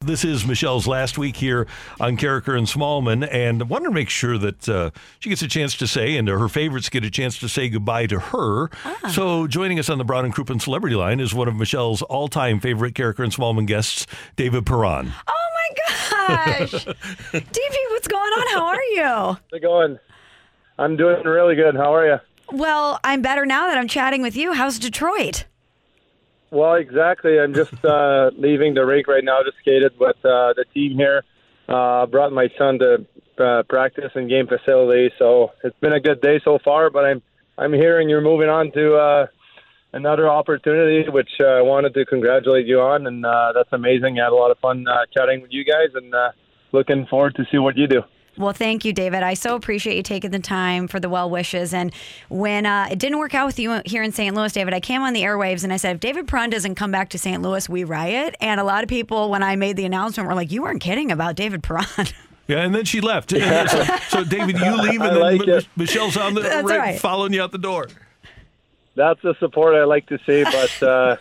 This is Michelle's last week here on Karraker and Smallman, and I wanted to make sure that uh, she gets a chance to say, and her favorites get a chance to say goodbye to her. Ah. So, joining us on the Brown and Crouppen Celebrity Line is one of Michelle's all-time favorite Karraker and Smallman guests, David Perron. Oh my gosh. DP, what's going on? How are you? How's it going? I'm doing really good. How are you? Well, I'm better now that I'm chatting with you. How's Detroit? Well, exactly. I'm just uh, leaving the rink right now. Just skated with uh, the team here. Uh, brought my son to uh, practice and game facility, so it's been a good day so far. But I'm I'm hearing you're moving on to uh, another opportunity, which uh, I wanted to congratulate you on, and uh, that's amazing. I had a lot of fun uh, chatting with you guys, and uh, looking forward to see what you do. Well, thank you, David. I so appreciate you taking the time for the well wishes. And when uh, it didn't work out with you here in St. Louis, David, I came on the airwaves and I said, if David Perron doesn't come back to St. Louis, we riot. And a lot of people, when I made the announcement, were like, you weren't kidding about David Perron. Yeah, and then she left. And so, so, David, you leave, and I then like M- Michelle's on the That's right, right. following you out the door. That's the support I like to see. But uh,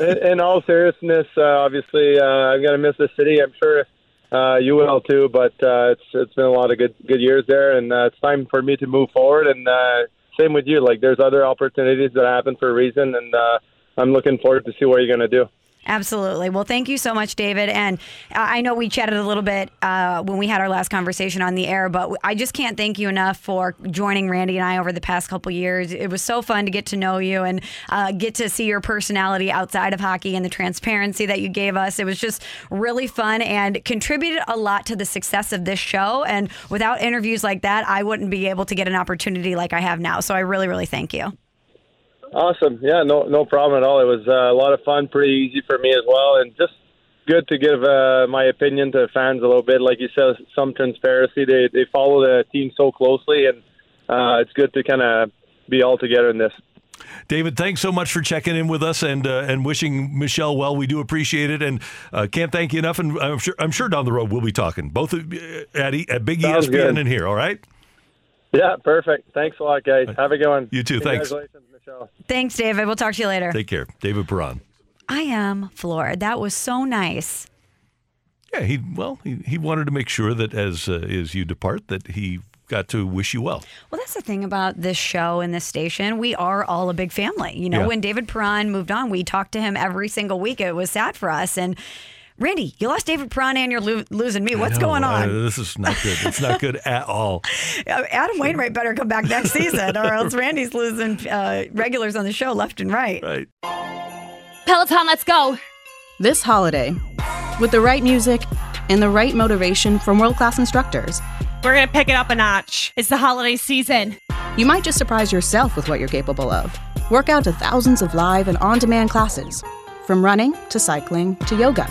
in, in all seriousness, uh, obviously, uh, I'm going to miss the city. I'm sure uh, you will too. But uh, it's it's been a lot of good good years there, and uh, it's time for me to move forward. And uh, same with you. Like there's other opportunities that happen for a reason, and uh, I'm looking forward to see what you're to do. Absolutely. Well, thank you so much, David. And I know we chatted a little bit uh, when we had our last conversation on the air, but I just can't thank you enough for joining Randy and I over the past couple years. It was so fun to get to know you and uh, get to see your personality outside of hockey and the transparency that you gave us. It was just really fun and contributed a lot to the success of this show. And without interviews like that, I wouldn't be able to get an opportunity like I have now. So I really, really thank you. Awesome. Yeah, no no problem at all. It was uh, a lot of fun, pretty easy for me as well, and just good to give uh, my opinion to fans a little bit. Like you said, some transparency. They they follow the team so closely, and uh, it's good to kind of be all together in this. David, thanks so much for checking in with us and uh, and wishing Michelle well. We do appreciate it, and uh, can't thank you enough. And I'm sure I'm sure down the road we'll be talking both at, at, E- at Big Sounds ESPN good. and here. All right. Yeah, perfect. Thanks a lot, guys. Have a good one. You too. Thanks. Thanks, David. We'll talk to you later. Take care, David Perron. I am floored. That was so nice. Yeah, he well he, he wanted to make sure that as uh, as you depart that he got to wish you well. Well, that's the thing about this show and this station. We are all a big family. You know, Yeah. when David Perron moved on, we talked to him every single week. It was sad for us. And Randy, you lost David Perron and you're lo- losing me. What's No, going uh, on? this is not good. It's not good at all. Uh, Adam Wainwright better come back next season, or else Randy's losing uh, regulars on the show left and right. Right. Peloton, let's go. This holiday, with the right music and the right motivation from world class instructors, We're going to pick it up a notch. It's the holiday season. you might just surprise yourself with what you're capable of. Work out to thousands of live and on demand classes, from running to cycling to yoga.